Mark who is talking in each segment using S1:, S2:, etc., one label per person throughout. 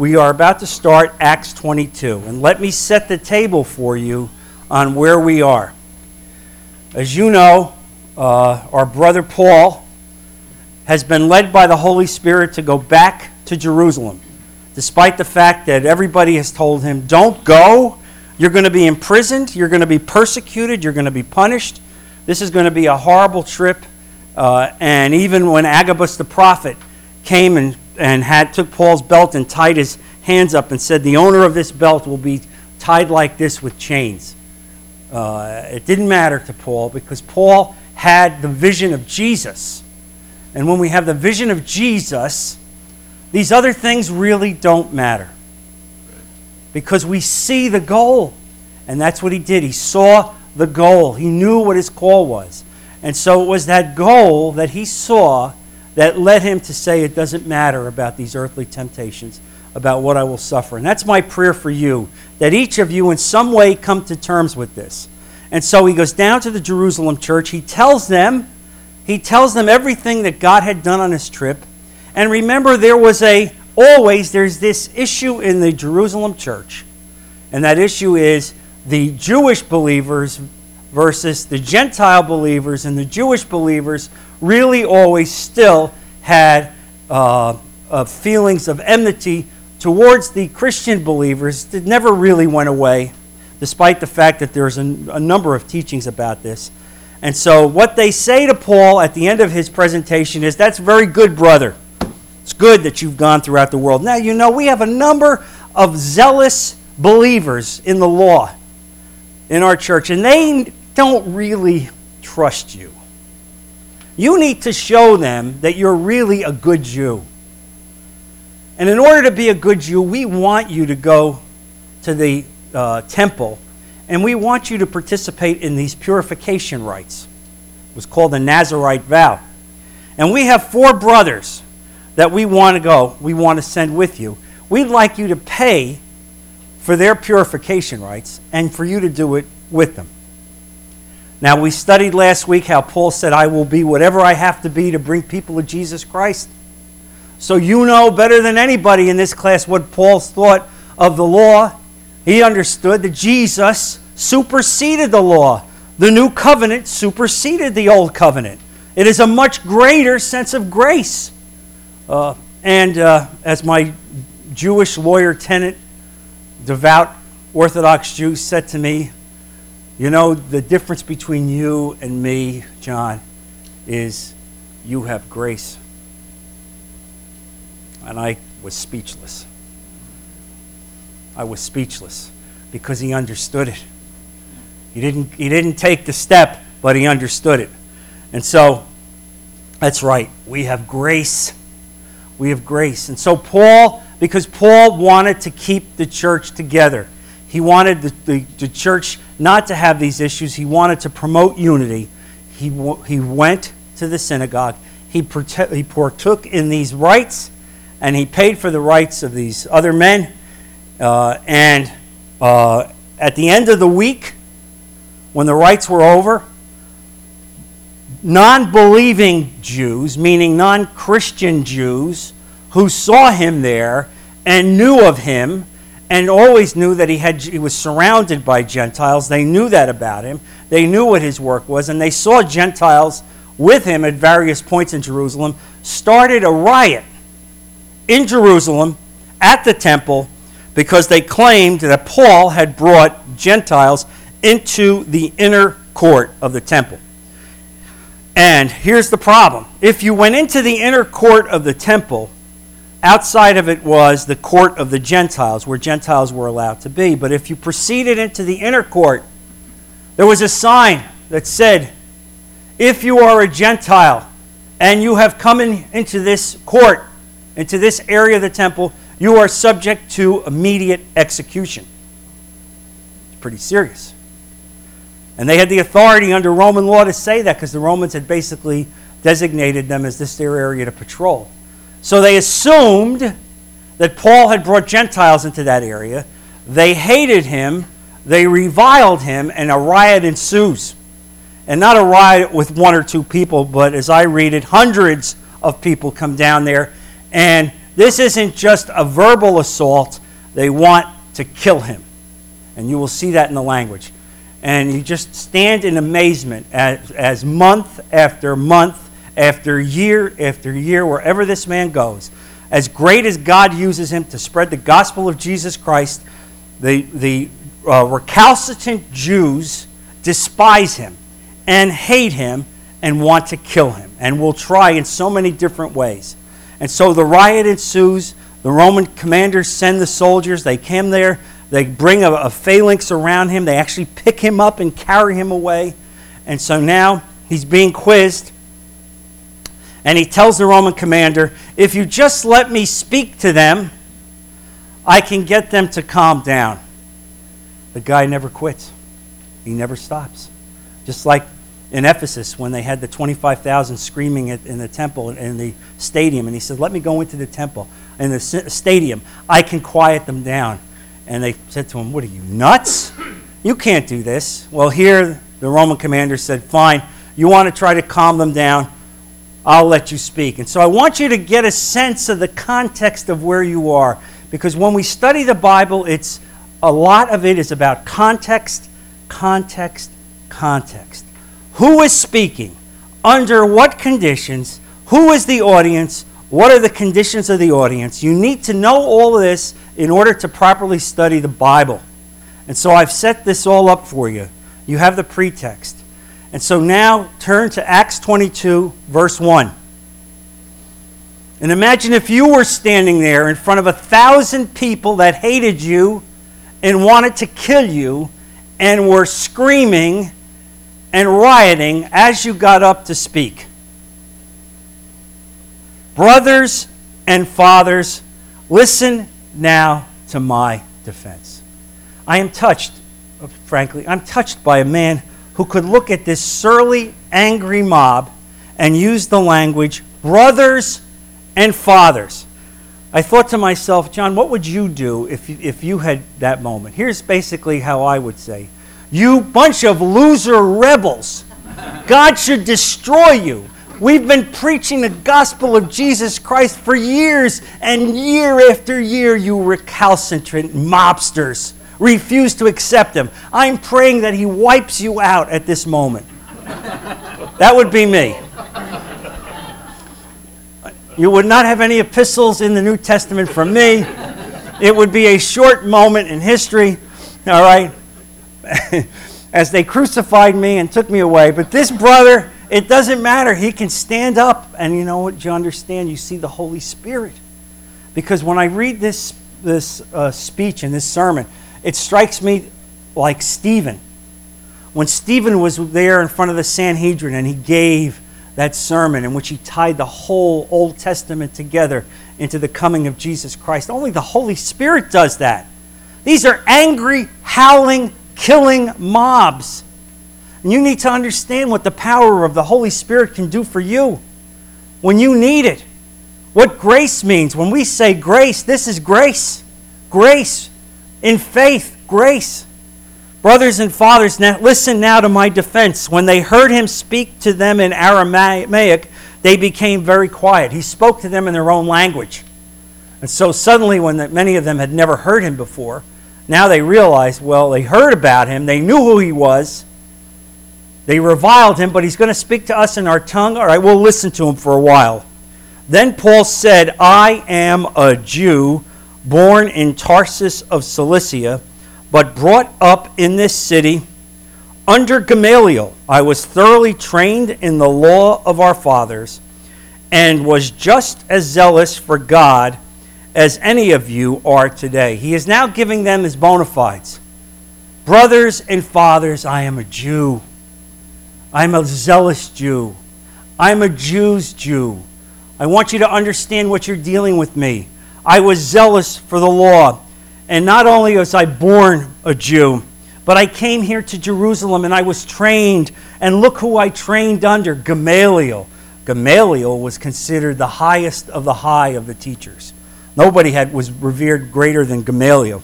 S1: We are about to start Acts 22. And let me set the table for you on where we are. As you know, uh, our brother Paul has been led by the Holy Spirit to go back to Jerusalem, despite the fact that everybody has told him, Don't go. You're going to be imprisoned. You're going to be persecuted. You're going to be punished. This is going to be a horrible trip. Uh, and even when Agabus the prophet came and and had, took Paul's belt and tied his hands up and said, The owner of this belt will be tied like this with chains. Uh, it didn't matter to Paul because Paul had the vision of Jesus. And when we have the vision of Jesus, these other things really don't matter because we see the goal. And that's what he did. He saw the goal, he knew what his call was. And so it was that goal that he saw that led him to say, It doesn't matter about these earthly temptations, about what I will suffer. And that's my prayer for you, that each of you in some way come to terms with this. And so he goes down to the Jerusalem church. He tells them, he tells them everything that God had done on his trip. And remember, there was a, always, there's this issue in the Jerusalem church. And that issue is the Jewish believers versus the Gentile believers. And the Jewish believers really always still had uh, uh, feelings of enmity towards the Christian believers that never really went away, despite the fact that there's a, a number of teachings about this. And so, what they say to Paul at the end of his presentation is, That's very good, brother. It's good that you've gone throughout the world. Now, you know, we have a number of zealous believers in the law in our church, and they don't really trust you. You need to show them that you're really a good Jew. And in order to be a good Jew, we want you to go to the uh, temple and we want you to participate in these purification rites. It was called the Nazarite vow. And we have four brothers that we want to go, we want to send with you. We'd like you to pay for their purification rites and for you to do it with them. Now, we studied last week how Paul said, I will be whatever I have to be to bring people to Jesus Christ. So, you know better than anybody in this class what Paul's thought of the law. He understood that Jesus superseded the law, the new covenant superseded the old covenant. It is a much greater sense of grace. Uh, and uh, as my Jewish lawyer tenant, devout Orthodox Jew, said to me, you know, the difference between you and me, John, is you have grace. And I was speechless. I was speechless because he understood it. He didn't, he didn't take the step, but he understood it. And so, that's right. We have grace. We have grace. And so, Paul, because Paul wanted to keep the church together, he wanted the, the, the church not to have these issues. He wanted to promote unity. He, he went to the synagogue. He, he partook in these rites, and he paid for the rights of these other men. Uh, and uh, at the end of the week, when the rites were over, non believing Jews, meaning non Christian Jews, who saw him there and knew of him, and always knew that he, had, he was surrounded by Gentiles. They knew that about him. They knew what his work was, and they saw Gentiles with him at various points in Jerusalem, started a riot in Jerusalem at the temple because they claimed that Paul had brought Gentiles into the inner court of the temple. And here's the problem if you went into the inner court of the temple, Outside of it was the court of the Gentiles, where Gentiles were allowed to be. But if you proceeded into the inner court, there was a sign that said, If you are a Gentile and you have come in, into this court, into this area of the temple, you are subject to immediate execution. It's pretty serious. And they had the authority under Roman law to say that because the Romans had basically designated them as this their area to patrol. So they assumed that Paul had brought Gentiles into that area. They hated him, they reviled him, and a riot ensues. And not a riot with one or two people, but as I read it, hundreds of people come down there. And This isn't just a verbal assault, they want to kill him. And you will see that in the language. And you just stand in amazement as, as month after month after year after year, wherever this man goes, as great as God uses him to spread the gospel of Jesus Christ, the, the uh, recalcitrant Jews despise him and hate him and want to kill him and will try in so many different ways. And so the riot ensues. The Roman commanders send the soldiers. They come there. They bring a, a phalanx around him. They actually pick him up and carry him away. And so now he's being quizzed. And he tells the Roman commander, If you just let me speak to them, I can get them to calm down. The guy never quits, he never stops. Just like in Ephesus when they had the 25,000 screaming in the temple, in the stadium. And he said, Let me go into the temple, in the stadium. I can quiet them down. And they said to him, What are you, nuts? You can't do this. Well, here the Roman commander said, Fine, you want to try to calm them down? I'll let you speak. And so I want you to get a sense of the context of where you are. Because when we study the Bible, it's a lot of it is about context, context, context. Who is speaking? Under what conditions? Who is the audience? What are the conditions of the audience? You need to know all of this in order to properly study the Bible. And so I've set this all up for you. You have the pretext. And so now turn to Acts 22, verse 1. And imagine if you were standing there in front of a thousand people that hated you and wanted to kill you and were screaming and rioting as you got up to speak. Brothers and fathers, listen now to my defense. I am touched, frankly, I'm touched by a man who could look at this surly, angry mob and use the language, brothers and fathers. I thought to myself, John, what would you do if, if you had that moment? Here's basically how I would say You bunch of loser rebels. God should destroy you. We've been preaching the gospel of Jesus Christ for years, and year after year, you recalcitrant mobsters refuse to accept Him. I'm praying that He wipes you out at this moment. That would be me. You would not have any epistles in the New Testament from me. It would be a short moment in history, all right, as they crucified me and took me away. But this brother, it doesn't matter. He can stand up. And you know what? You understand? You see the Holy Spirit. Because when I read this, this uh, speech and this sermon, it strikes me like Stephen. When Stephen was there in front of the Sanhedrin and he gave that sermon in which he tied the whole Old Testament together into the coming of Jesus Christ. Only the Holy Spirit does that. These are angry, howling, killing mobs. And you need to understand what the power of the Holy Spirit can do for you when you need it. What grace means. When we say grace, this is grace. Grace in faith, grace. Brothers and fathers, now, listen now to my defense. When they heard him speak to them in Aramaic, they became very quiet. He spoke to them in their own language. And so suddenly, when the, many of them had never heard him before, now they realized, well, they heard about him, they knew who he was, they reviled him, but he's going to speak to us in our tongue. All right, we'll listen to him for a while. Then Paul said, I am a Jew, born in Tarsus of Cilicia but brought up in this city under Gamaliel. I was thoroughly trained in the law of our fathers and was just as zealous for God as any of you are today. He is now giving them his bona fides. Brothers and fathers, I am a Jew. I'm a zealous Jew. I'm a Jew's Jew. I want you to understand what you're dealing with me. I was zealous for the law. And not only was I born a Jew, but I came here to Jerusalem and I was trained. And look who I trained under Gamaliel. Gamaliel was considered the highest of the high of the teachers. Nobody had, was revered greater than Gamaliel.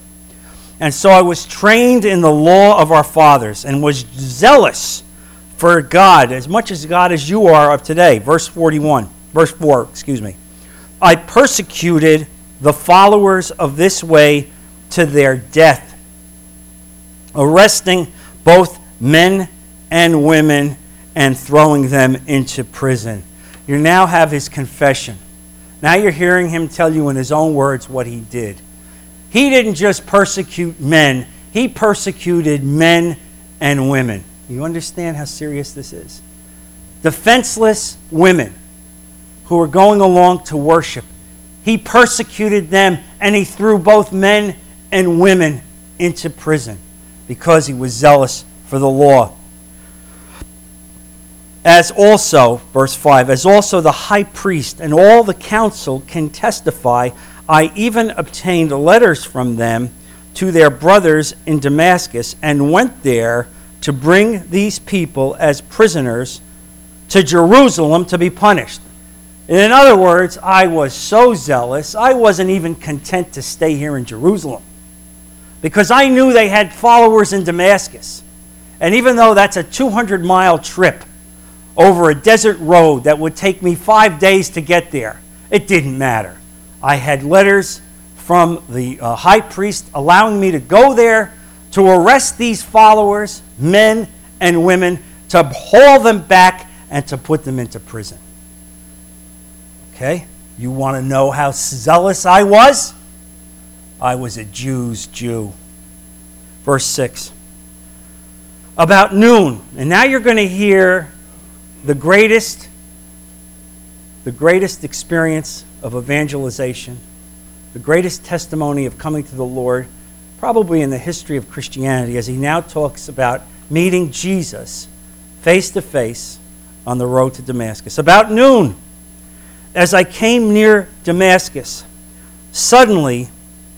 S1: And so I was trained in the law of our fathers and was zealous for God as much as God as you are of today. Verse 41, verse 4, excuse me. I persecuted the followers of this way to their death, arresting both men and women and throwing them into prison. You now have his confession. Now you're hearing him tell you in his own words what he did. He didn't just persecute men, he persecuted men and women. You understand how serious this is? Defenseless women who were going along to worship. He persecuted them and he threw both men and women into prison because he was zealous for the law. As also, verse 5, as also the high priest and all the council can testify, I even obtained letters from them to their brothers in Damascus and went there to bring these people as prisoners to Jerusalem to be punished. In other words, I was so zealous, I wasn't even content to stay here in Jerusalem because I knew they had followers in Damascus. And even though that's a 200 mile trip over a desert road that would take me five days to get there, it didn't matter. I had letters from the uh, high priest allowing me to go there to arrest these followers, men and women, to haul them back and to put them into prison. Okay? You want to know how zealous I was? I was a Jew's Jew. Verse 6. About noon, and now you're going to hear the greatest the greatest experience of evangelization, the greatest testimony of coming to the Lord, probably in the history of Christianity, as he now talks about meeting Jesus face to face on the road to Damascus. About noon, as I came near Damascus, suddenly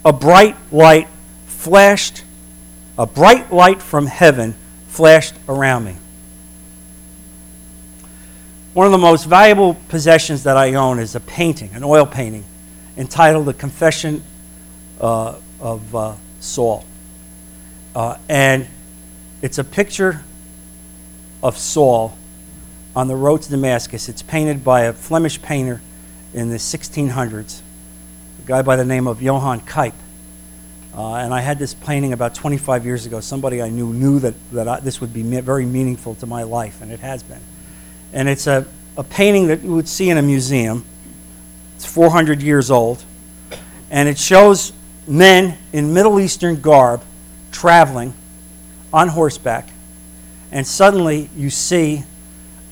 S1: a bright light flashed, a bright light from heaven flashed around me. One of the most valuable possessions that I own is a painting, an oil painting, entitled The Confession uh, of uh, Saul. Uh, and it's a picture of Saul on the road to Damascus. It's painted by a Flemish painter in the 1600s, a guy by the name of Johann Cuyp. Uh, and I had this painting about 25 years ago. Somebody I knew knew that, that I, this would be me- very meaningful to my life, and it has been. And it's a, a painting that you would see in a museum. It's 400 years old. And it shows men in Middle Eastern garb traveling on horseback. And suddenly you see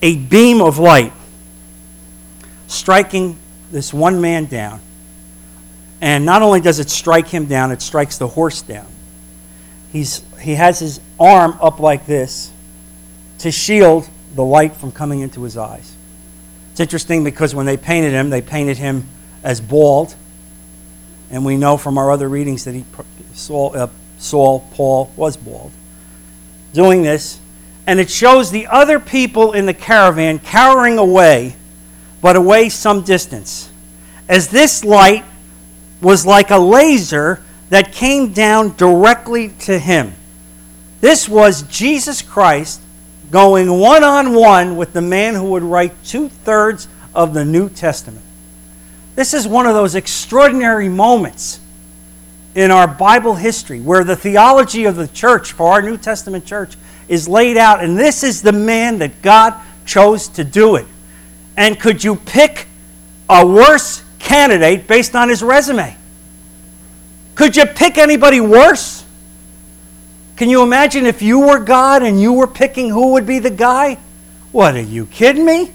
S1: a beam of light striking this one man down. And not only does it strike him down, it strikes the horse down. He's, he has his arm up like this to shield the light from coming into his eyes. It's interesting because when they painted him, they painted him as bald. And we know from our other readings that he, Saul, uh, Saul, Paul, was bald. Doing this, and it shows the other people in the caravan cowering away but away some distance, as this light was like a laser that came down directly to him. This was Jesus Christ going one on one with the man who would write two thirds of the New Testament. This is one of those extraordinary moments in our Bible history where the theology of the church, for our New Testament church, is laid out. And this is the man that God chose to do it. And could you pick a worse candidate based on his resume? Could you pick anybody worse? Can you imagine if you were God and you were picking who would be the guy? What, are you kidding me?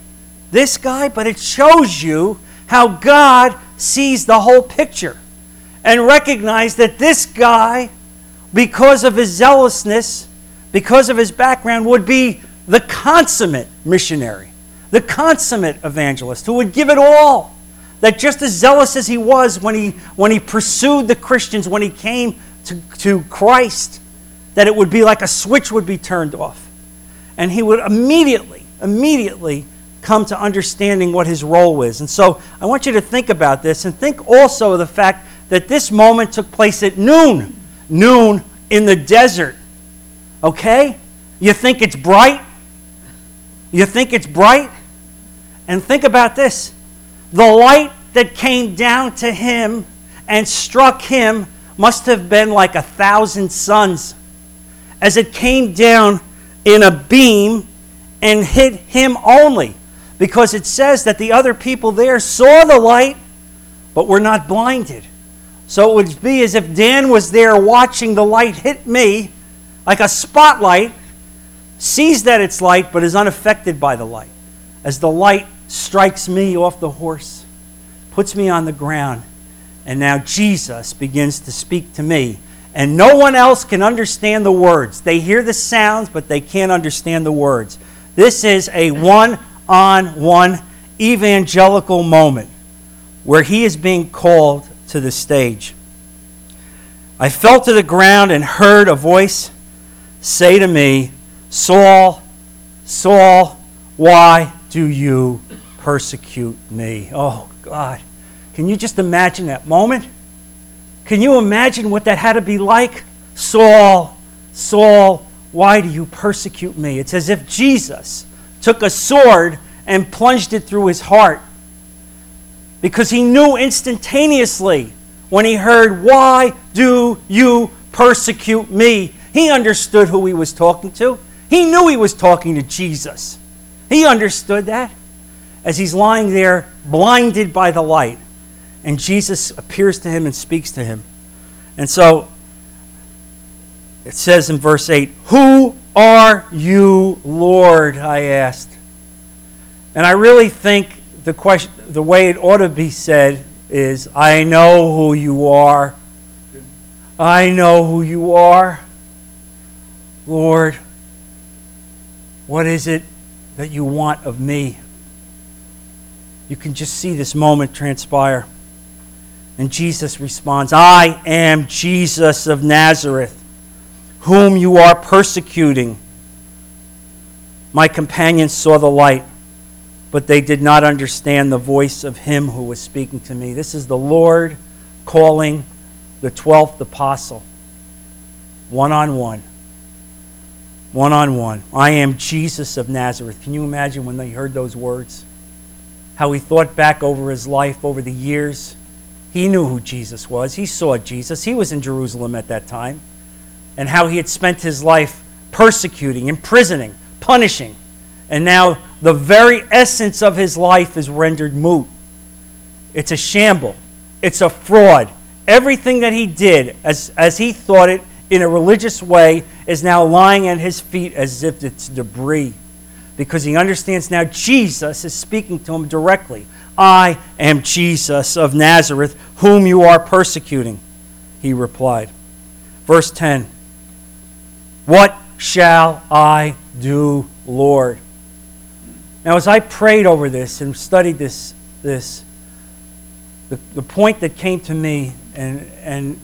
S1: This guy? But it shows you how God sees the whole picture and recognize that this guy, because of his zealousness, because of his background, would be the consummate missionary the consummate evangelist who would give it all. That just as zealous as he was when he, when he pursued the Christians, when he came to, to Christ, that it would be like a switch would be turned off. And he would immediately, immediately come to understanding what his role is. And so I want you to think about this and think also of the fact that this moment took place at noon. Noon in the desert. Okay? You think it's bright? You think it's bright? And think about this the light that came down to him and struck him must have been like a thousand suns, as it came down in a beam and hit him only. Because it says that the other people there saw the light, but were not blinded. So it would be as if Dan was there watching the light hit me like a spotlight, sees that it's light, but is unaffected by the light. As the light strikes me off the horse, puts me on the ground, and now Jesus begins to speak to me. And no one else can understand the words. They hear the sounds, but they can't understand the words. This is a one on one evangelical moment where he is being called to the stage. I fell to the ground and heard a voice say to me, Saul, Saul, why do you persecute me? Oh, God. Can you just imagine that moment? Can you imagine what that had to be like? Saul, Saul, why do you persecute me? It's as if Jesus took a sword and plunged it through his heart because he knew instantaneously when he heard, Why do you persecute me? He understood who he was talking to. He knew he was talking to Jesus. He understood that as he's lying there blinded by the light. And Jesus appears to him and speaks to him. And so it says in verse 8, Who are you, Lord? I asked. And I really think the question the way it ought to be said is I know who you are. I know who you are. Lord, what is it that you want of me? You can just see this moment transpire. And Jesus responds, I am Jesus of Nazareth, whom you are persecuting. My companions saw the light, but they did not understand the voice of him who was speaking to me. This is the Lord calling the 12th apostle, one on one. One on one. I am Jesus of Nazareth. Can you imagine when they heard those words? How he thought back over his life over the years he knew who Jesus was. He saw Jesus. He was in Jerusalem at that time. And how he had spent his life persecuting, imprisoning, punishing. And now the very essence of his life is rendered moot. It's a shamble. It's a fraud. Everything that he did, as, as he thought it in a religious way, is now lying at his feet as if it's debris. Because he understands now Jesus is speaking to him directly. I am Jesus of Nazareth, whom you are persecuting. He replied. Verse 10 What shall I do, Lord? Now, as I prayed over this and studied this, this the, the point that came to me and, and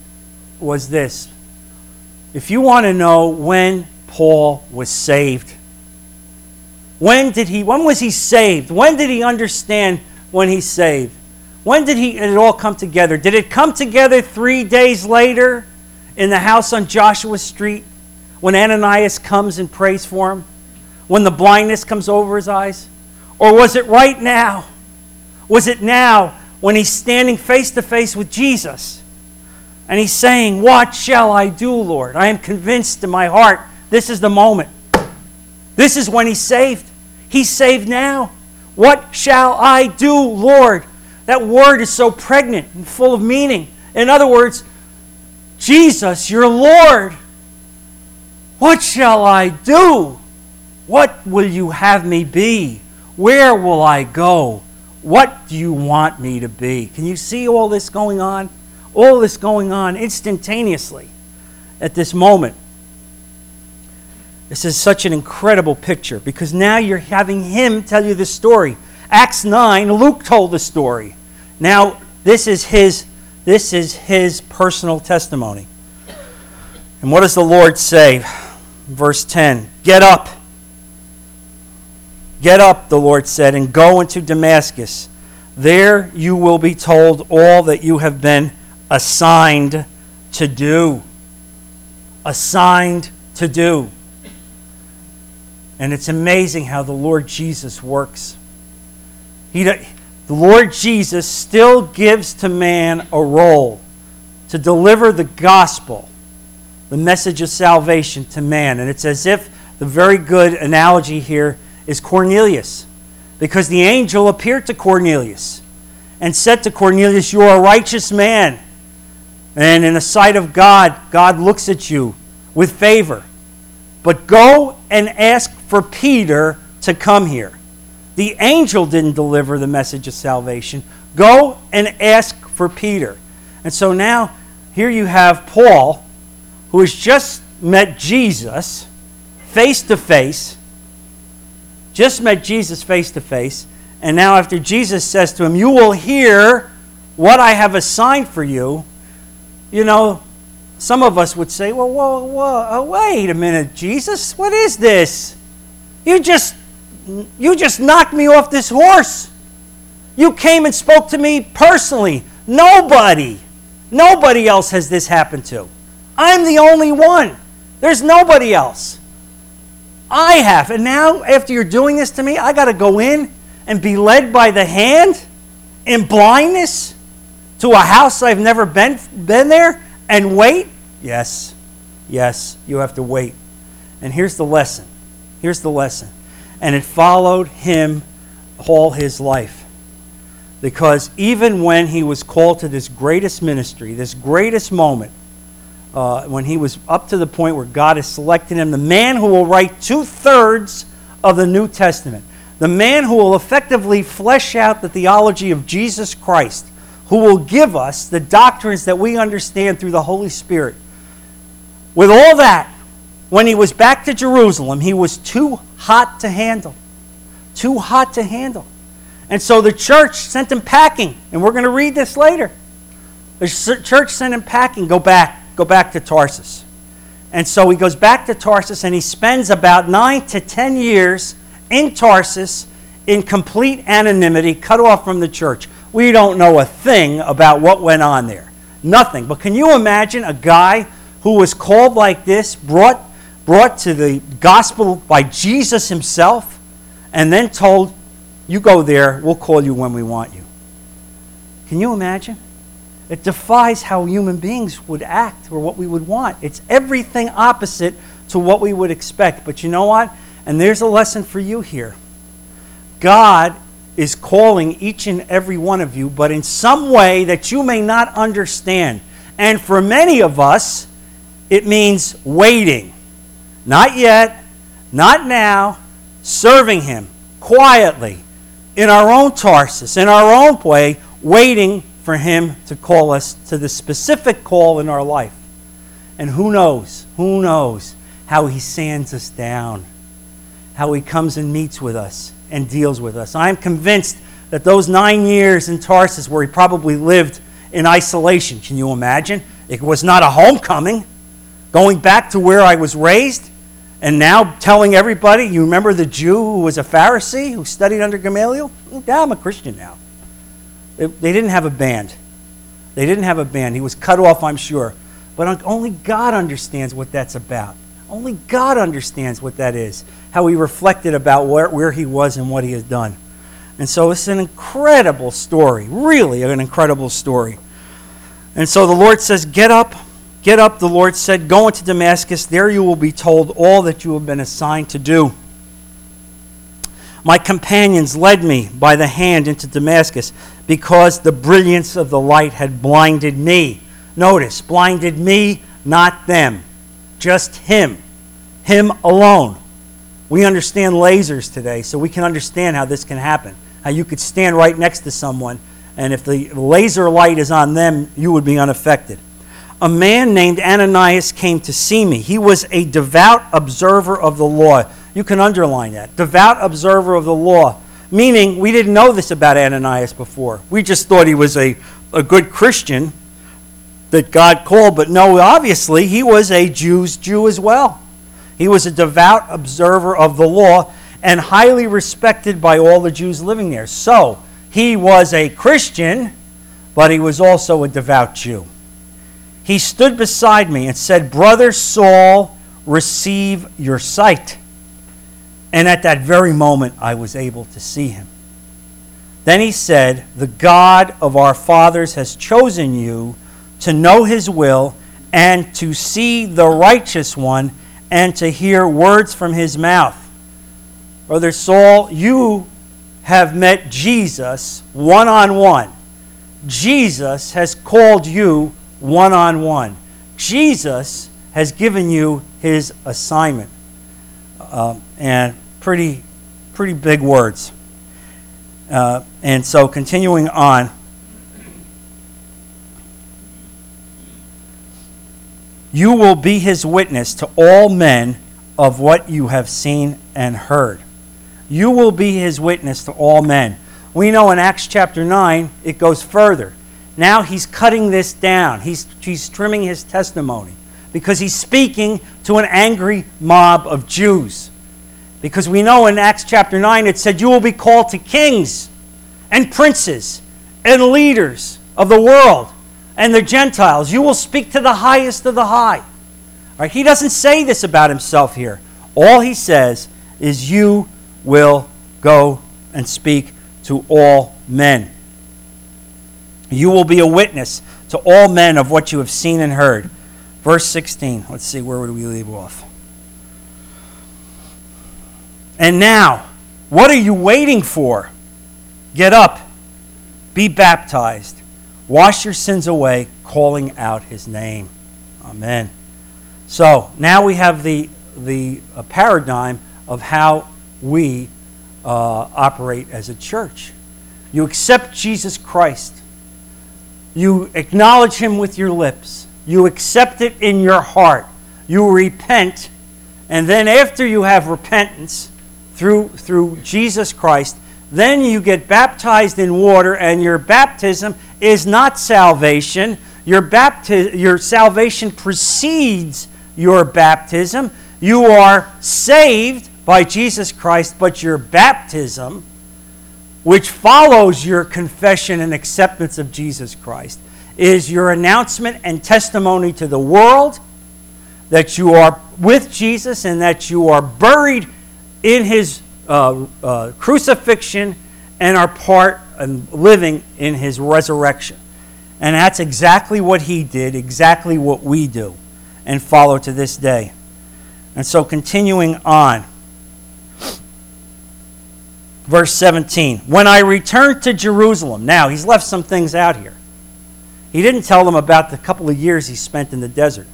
S1: was this. If you want to know when Paul was saved, when did he when was he saved? When did he understand when he saved? When did he, it all come together? Did it come together three days later in the house on Joshua Street when Ananias comes and prays for him? When the blindness comes over his eyes? Or was it right now? Was it now when he's standing face to face with Jesus and he's saying, What shall I do, Lord? I am convinced in my heart this is the moment. This is when he's saved. He's saved now. What shall I do, Lord? That word is so pregnant and full of meaning. In other words, Jesus, your Lord, what shall I do? What will you have me be? Where will I go? What do you want me to be? Can you see all this going on? All this going on instantaneously at this moment. This is such an incredible picture because now you're having him tell you the story. Acts 9, Luke told the story. Now, this is his this is his personal testimony. And what does the Lord say? Verse 10 Get up. Get up, the Lord said, and go into Damascus. There you will be told all that you have been assigned to do. Assigned to do. And it's amazing how the Lord Jesus works. He, the Lord Jesus still gives to man a role to deliver the gospel, the message of salvation to man. And it's as if the very good analogy here is Cornelius, because the angel appeared to Cornelius and said to Cornelius, You are a righteous man. And in the sight of God, God looks at you with favor. But go and ask for Peter to come here. The angel didn't deliver the message of salvation. Go and ask for Peter. And so now, here you have Paul, who has just met Jesus face to face, just met Jesus face to face, and now after Jesus says to him, You will hear what I have assigned for you, you know, some of us would say, Well, whoa, whoa, uh, wait a minute, Jesus, what is this? You just you just knocked me off this horse. You came and spoke to me personally. Nobody, nobody else has this happened to. I'm the only one. There's nobody else. I have. And now, after you're doing this to me, I got to go in and be led by the hand in blindness to a house I've never been, been there and wait? Yes, yes, you have to wait. And here's the lesson. Here's the lesson. And it followed him all his life. Because even when he was called to this greatest ministry, this greatest moment, uh, when he was up to the point where God has selected him, the man who will write two thirds of the New Testament, the man who will effectively flesh out the theology of Jesus Christ, who will give us the doctrines that we understand through the Holy Spirit. With all that, when he was back to Jerusalem, he was too hot to handle. Too hot to handle. And so the church sent him packing, and we're going to read this later. The church sent him packing, go back, go back to Tarsus. And so he goes back to Tarsus and he spends about nine to ten years in Tarsus in complete anonymity, cut off from the church. We don't know a thing about what went on there. Nothing. But can you imagine a guy who was called like this, brought brought to the gospel by Jesus himself, and then told, You go there, we'll call you when we want you. Can you imagine? It defies how human beings would act or what we would want. It's everything opposite to what we would expect. But you know what? And there's a lesson for you here. God is calling each and every one of you, but in some way that you may not understand. And for many of us, it means waiting. Not yet, not now, serving Him quietly in our own Tarsus, in our own way, waiting for Him to call us to the specific call in our life. And who knows, who knows how He sands us down, how He comes and meets with us and deals with us. I'm convinced that those nine years in Tarsus, where He probably lived in isolation, can you imagine? It was not a homecoming. Going back to where I was raised, and now telling everybody, you remember the Jew who was a Pharisee who studied under Gamaliel? Yeah, I'm a Christian now. It, they didn't have a band. They didn't have a band. He was cut off, I'm sure. But only God understands what that's about. Only God understands what that is, how he reflected about where, where he was and what he has done. And so it's an incredible story, really an incredible story. And so the Lord says, Get up, Get up, the Lord said, Go into Damascus. There you will be told all that you have been assigned to do. My companions led me by the hand into Damascus because the brilliance of the light had blinded me. Notice, blinded me, not them, just him, him alone. We understand lasers today, so we can understand how this can happen. How you could stand right next to someone, and if the laser light is on them, you would be unaffected a man named Ananias came to see me. He was a devout observer of the law. You can underline that. Devout observer of the law. Meaning, we didn't know this about Ananias before. We just thought he was a, a good Christian that God called, but no, obviously, he was a Jew's Jew as well. He was a devout observer of the law and highly respected by all the Jews living there. So, he was a Christian, but he was also a devout Jew he stood beside me and said, Brother Saul, receive your sight. And at that very moment, I was able to see him. Then he said, The God of our fathers has chosen you to know his will and to see the righteous one and to hear words from his mouth. Brother Saul, you have met Jesus one on one. Jesus has called you one on one. Jesus has given you his assignment. Uh, and pretty, pretty big words. Uh, and so, continuing on, you will be his witness to all men of what you have seen and heard. You will be his witness to all men. We know in Acts chapter 9, it goes further. Now he's cutting this down, he's, he's trimming his testimony because he's speaking to an angry mob of Jews. Because we know in Acts chapter 9 it said, You will be called to kings and princes and leaders of the world and the Gentiles. You will speak to the highest of the high. Right? He doesn't say this about himself here. All he says is, You will go and speak to all men. You will be a witness to all men of what you have seen and heard. Verse 16. Let's see, where would we leave off? And now, what are you waiting for? Get up, be baptized, wash your sins away, calling out his name. Amen. So now we have the, the paradigm of how we uh, operate as a church. You accept Jesus Christ, you acknowledge him with your lips, you accept it in your heart, you repent, and then after you have repentance, through, through Jesus Christ. Then you get baptized in water, and your baptism is not salvation. Your, bapti- your salvation precedes your baptism. You are saved by Jesus Christ, but your baptism, which follows your confession and acceptance of Jesus Christ, is your announcement and testimony to the world that you are with Jesus and that you are buried in his uh, uh, crucifixion and our part and living in his resurrection. And that's exactly what he did, exactly what we do and follow to this day. And so, continuing on, verse 17 When I returned to Jerusalem, now he's left some things out here. He didn't tell them about the couple of years he spent in the desert.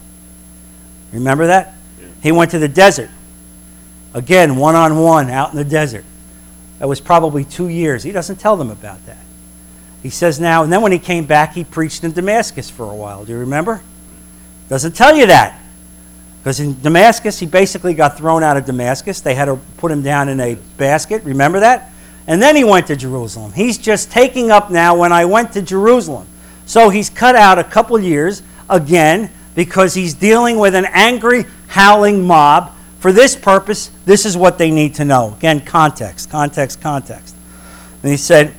S1: Remember that? He went to the desert. Again, one on one out in the desert. That was probably two years. He doesn't tell them about that. He says now, and then when he came back, he preached in Damascus for a while. Do you remember? Doesn't tell you that. Because in Damascus, he basically got thrown out of Damascus. They had to put him down in a basket. Remember that? And then he went to Jerusalem. He's just taking up now when I went to Jerusalem. So he's cut out a couple years again because he's dealing with an angry, howling mob for this purpose, this is what they need to know. Again, context, context, context. And he said,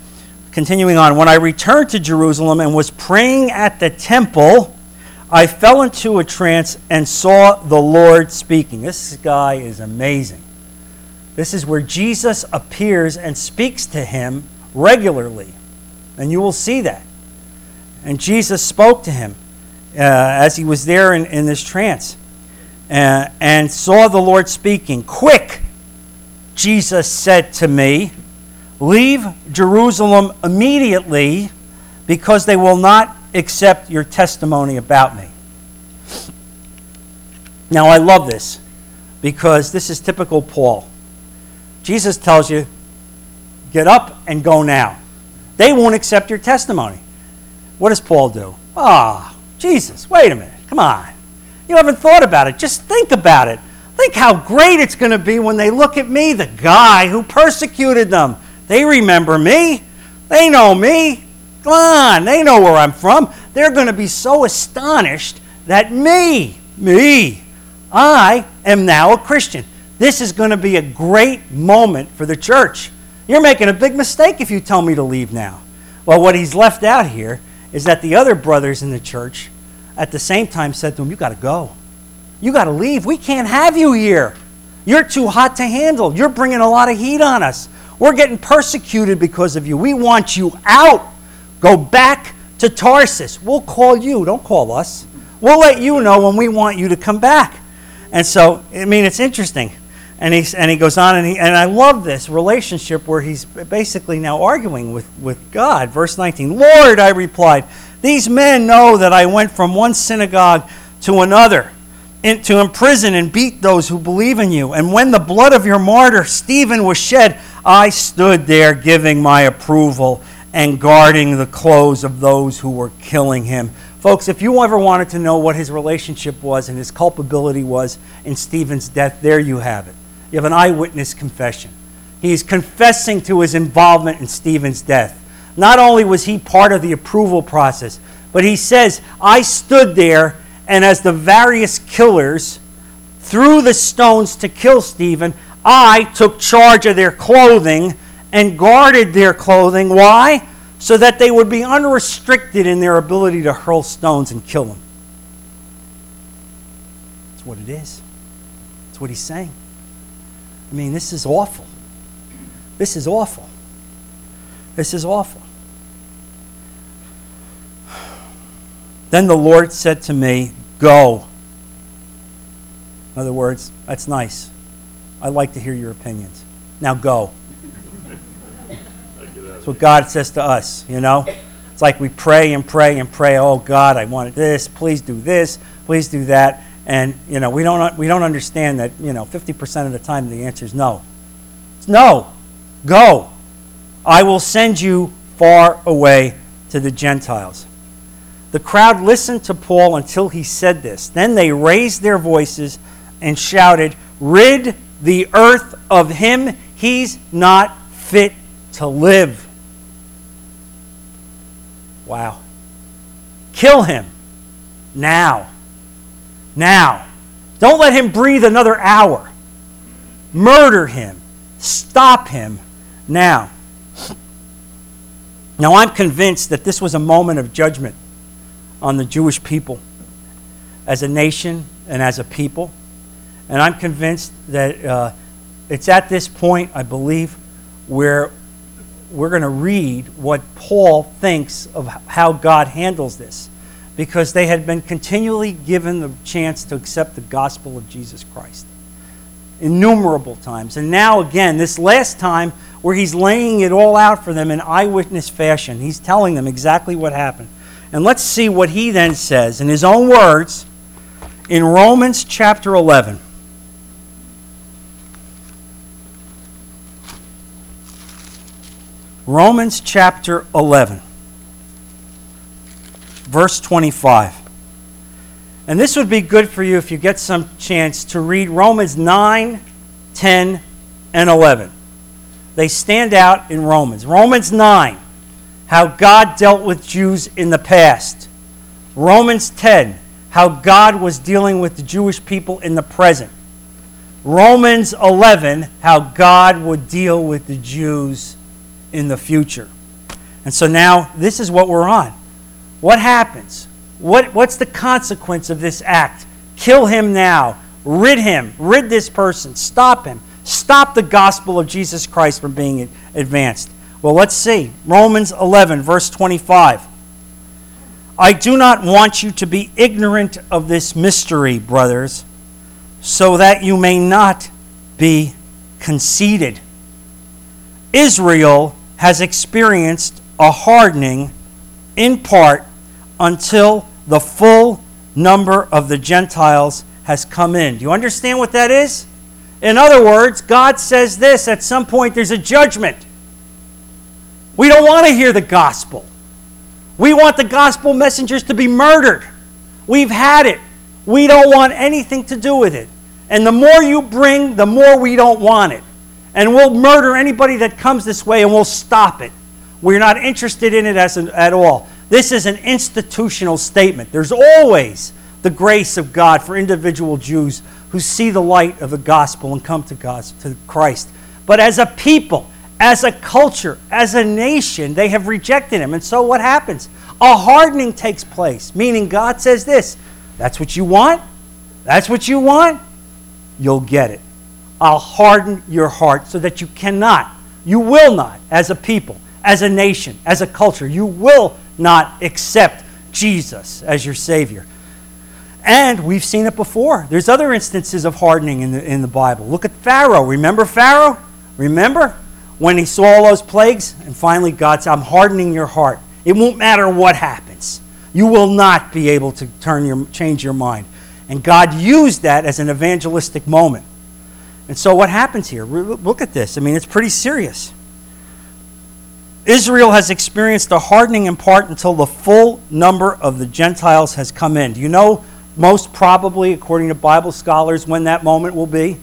S1: continuing on, when I returned to Jerusalem and was praying at the temple, I fell into a trance and saw the Lord speaking. This guy is amazing. This is where Jesus appears and speaks to him regularly. And you will see that. And Jesus spoke to him uh, as he was there in, in this trance uh, and saw the Lord speaking. Quick, Jesus said to me, Leave Jerusalem immediately because they will not accept your testimony about me. Now, I love this because this is typical Paul. Jesus tells you, Get up and go now. They won't accept your testimony. What does Paul do? Ah, oh, Jesus, wait a minute. Come on. You haven't thought about it. Just think about it. Think how great it's going to be when they look at me, the guy who persecuted them. They remember me. They know me. Come on, they know where I'm from. They're going to be so astonished that me, me, I am now a Christian. This is going to be a great moment for the church. You're making a big mistake if you tell me to leave now. Well, what he's left out here is that the other brothers in the church at the same time said to him, You got to go. You got to leave. We can't have you here. You're too hot to handle. You're bringing a lot of heat on us. We're getting persecuted because of you. We want you out. Go back to Tarsus. We'll call you. Don't call us. We'll let you know when we want you to come back. And so, I mean, it's interesting. And, he's, and he goes on, and, he, and I love this relationship where he's basically now arguing with, with God. Verse 19 Lord, I replied, these men know that I went from one synagogue to another in, to imprison and beat those who believe in you. And when the blood of your martyr Stephen was shed, I stood there giving my approval and guarding the clothes of those who were killing him. Folks, if you ever wanted to know what his relationship was and his culpability was in Stephen's death, there you have it. You have an eyewitness confession. He's confessing to his involvement in Stephen's death. Not only was he part of the approval process, but he says, I stood there, and as the various killers threw the stones to kill Stephen, I took charge of their clothing and guarded their clothing. Why? So that they would be unrestricted in their ability to hurl stones and kill him. That's what it is. That's what he's saying. I mean, this is awful. This is awful. This is awful. Then the Lord said to me, Go. In other words, that's nice. I like to hear your opinions. Now go. That's what God says to us, you know? It's like we pray and pray and pray, oh God, I want this, please do this, please do that. And you know, we don't we don't understand that, you know, 50% of the time the answer is no. It's no. Go. I will send you far away to the Gentiles. The crowd listened to Paul until he said this. Then they raised their voices and shouted, Rid the earth of him. He's not fit to live. Wow. Kill him now. Now. Don't let him breathe another hour. Murder him. Stop him now. Now, I'm convinced that this was a moment of judgment on the Jewish people as a nation and as a people. And I'm convinced that uh, it's at this point, I believe, where we're going to read what Paul thinks of how God handles this because they had been continually given the chance to accept the gospel of Jesus Christ innumerable times. And now, again, this last time where he's laying it all out for them in eyewitness fashion, he's telling them exactly what happened. And let's see what he then says in his own words in Romans chapter 11. Romans chapter 11 verse 25. And this would be good for you if you get some chance to read Romans 9, 10, and 11. They stand out in Romans. Romans 9, how God dealt with Jews in the past. Romans 10, how God was dealing with the Jewish people in the present. Romans 11, how God would deal with the Jews in the future. And so now this is what we're on. What happens? What, what's the consequence of this act? Kill him now. Rid him. Rid this person. Stop him. Stop the gospel of Jesus Christ from being advanced. Well, let's see. Romans 11, verse 25. I do not want you to be ignorant of this mystery, brothers, so that you may not be conceited. Israel has experienced a hardening in part until the full number of the Gentiles has come in. Do you understand what that is? In other words, God says this at some point there's a judgment. We don't want to hear the gospel. We want the gospel messengers to be murdered. We've had it. We don't want anything to do with it. And the more you bring, the more we don't want it. And we'll murder anybody that comes this way and we'll stop it. We're not interested in it as an, at all. This is an institutional statement. There's always the grace of God for individual Jews who see the light of the gospel and come to God, to Christ. But as a people, as a culture, as a nation, they have rejected him. And so what happens? A hardening takes place, meaning God says this that's what you want? That's what you want? You'll get it. I'll harden your heart so that you cannot You will not, as a people, as a nation, as a culture, you will not accept Jesus as your Savior. And we've seen it before. There's other instances of hardening in the, in the Bible. Look at Pharaoh. Remember Pharaoh? Remember when he saw all those plagues? And finally, God said, I'm hardening your heart. It won't matter what happens. You will not be able to turn your, change your mind. And God used that as an evangelistic moment. And so, what happens here? Look at this. I mean, it's pretty serious. Israel has experienced a hardening in part until the full number of the Gentiles has come in. Do you know, most probably, according to Bible scholars, when that moment will be?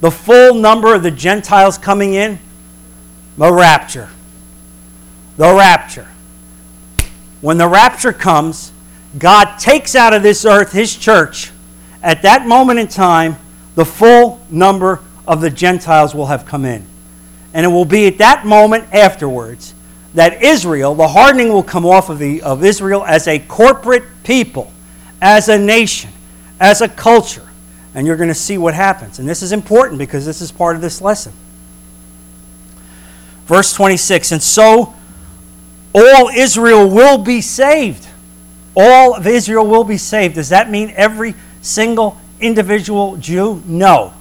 S1: The full number of the Gentiles coming in? The rapture. The rapture. When the rapture comes, God takes out of this earth his church. At that moment in time, the full number of the Gentiles will have come in. And it will be at that moment afterwards that Israel, the hardening will come off of, the, of Israel as a corporate people, as a nation, as a culture. And you're going to see what happens. And this is important because this is part of this lesson. Verse 26 And so all Israel will be saved. All of Israel will be saved. Does that mean every single individual Jew? No.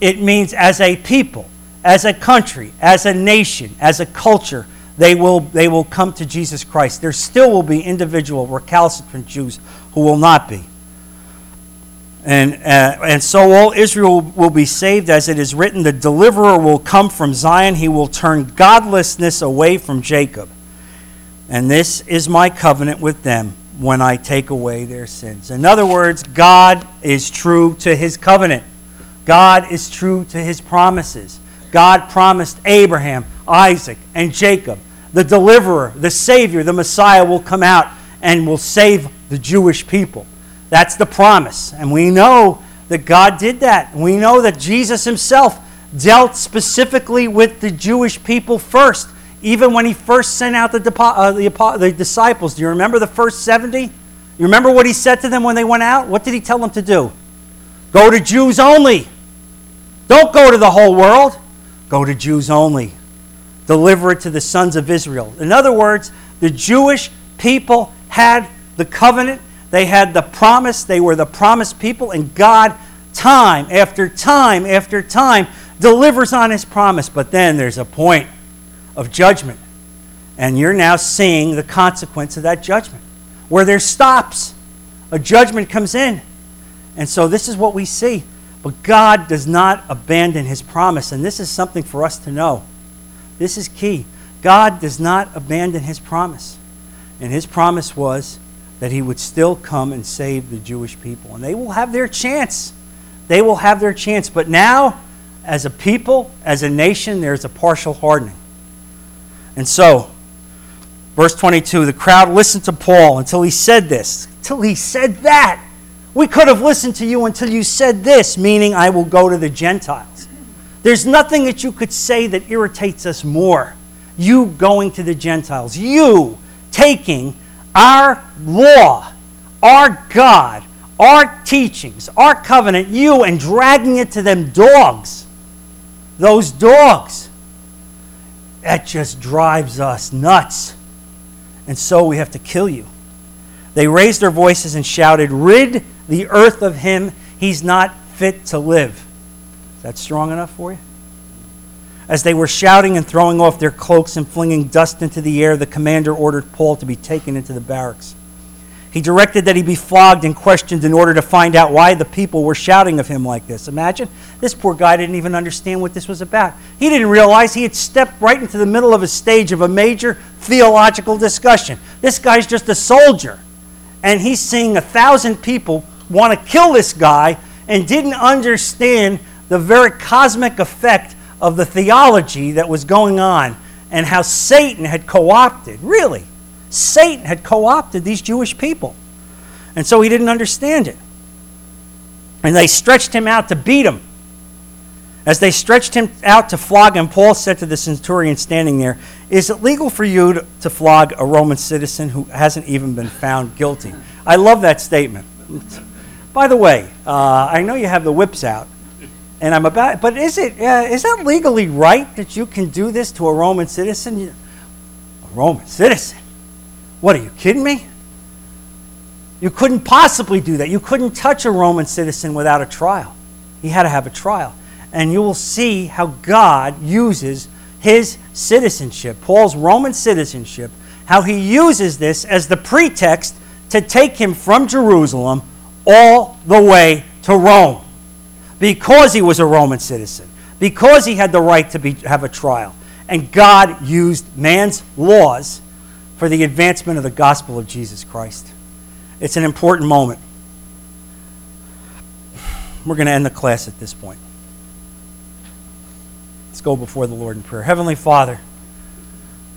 S1: It means as a people as a country, as a nation, as a culture, they will, they will come to Jesus Christ. There still will be individual recalcitrant Jews who will not be. And, uh, and so all Israel will be saved, as it is written the deliverer will come from Zion, he will turn godlessness away from Jacob. And this is my covenant with them when I take away their sins. In other words, God is true to his covenant, God is true to his promises. God promised Abraham, Isaac, and Jacob the deliverer, the Savior, the Messiah will come out and will save the Jewish people. That's the promise. And we know that God did that. We know that Jesus himself dealt specifically with the Jewish people first, even when he first sent out the, uh, the, disciples. Do you remember the first 70? You remember what he said to them when they went out? What did he tell them to do? Go to Jews only. Don't go to the whole world. Go to Jews only. Deliver it to the sons of Israel. In other words, the Jewish people had the covenant, they had the promise, they were the promised people, and God, time after time after time, delivers on his promise. But then there's a point of judgment. And you're now seeing the consequence of that judgment, where there stops. A judgment comes in. And so this is what we see. But God does not abandon his promise, and this is something for us to know. This is key. God does not abandon his promise. And his promise was that he would still come and save the Jewish people. And they will have their chance. They will have their chance. But now, as a people, as a nation, there's a partial hardening. And so, verse 22 the crowd listened to Paul until he said this, until he said that. We could have listened to you until you said this, meaning, I will go to the Gentiles. There's nothing that you could say that irritates us more. You going to the Gentiles, you taking our law, our God, our teachings, our covenant, you, and dragging it to them dogs. Those dogs. That just drives us nuts. And so we have to kill you. They raised their voices and shouted, Rid the earth of him, he's not fit to live. Is that strong enough for you? As they were shouting and throwing off their cloaks and flinging dust into the air, the commander ordered Paul to be taken into the barracks. He directed that he be flogged and questioned in order to find out why the people were shouting of him like this. Imagine, this poor guy didn't even understand what this was about. He didn't realize he had stepped right into the middle of a stage of a major theological discussion. This guy's just a soldier, and he's seeing a thousand people want to kill this guy and didn't understand the very cosmic effect of the theology that was going on and how Satan had co opted, really, Satan had co opted these Jewish people. And so he didn't understand it. And they stretched him out to beat him. As they stretched him out to flog him, Paul said to the centurion standing there, Is it legal for you to, to flog a Roman citizen who hasn't even been found guilty? I love that statement. By the way, uh, I know you have the whips out, and I'm about, but is it uh, is that legally right that you can do this to a Roman citizen? A Roman citizen? What are you kidding me? You couldn't possibly do that. You couldn't touch a Roman citizen without a trial. He had to have a trial. And you will see how God uses his citizenship, Paul's Roman citizenship, how he uses this as the pretext to take him from Jerusalem all the way to Rome because he was a Roman citizen, because he had the right to be, have a trial. And God used man's laws for the advancement of the gospel of Jesus Christ. It's an important moment. We're going to end the class at this point. Let's go before the Lord in prayer. Heavenly Father,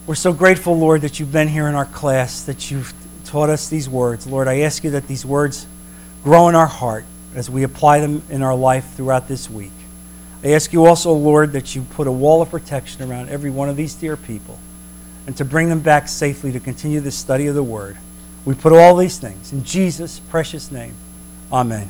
S1: we're so grateful, Lord, that you've been here in our class, that you've taught us these words. Lord, I ask you that these words grow in our heart as we apply them in our life throughout this week. I ask you also, Lord, that you put a wall of protection around every one of these dear people and to bring them back safely to continue the study of the Word. We put all these things in Jesus' precious name. Amen.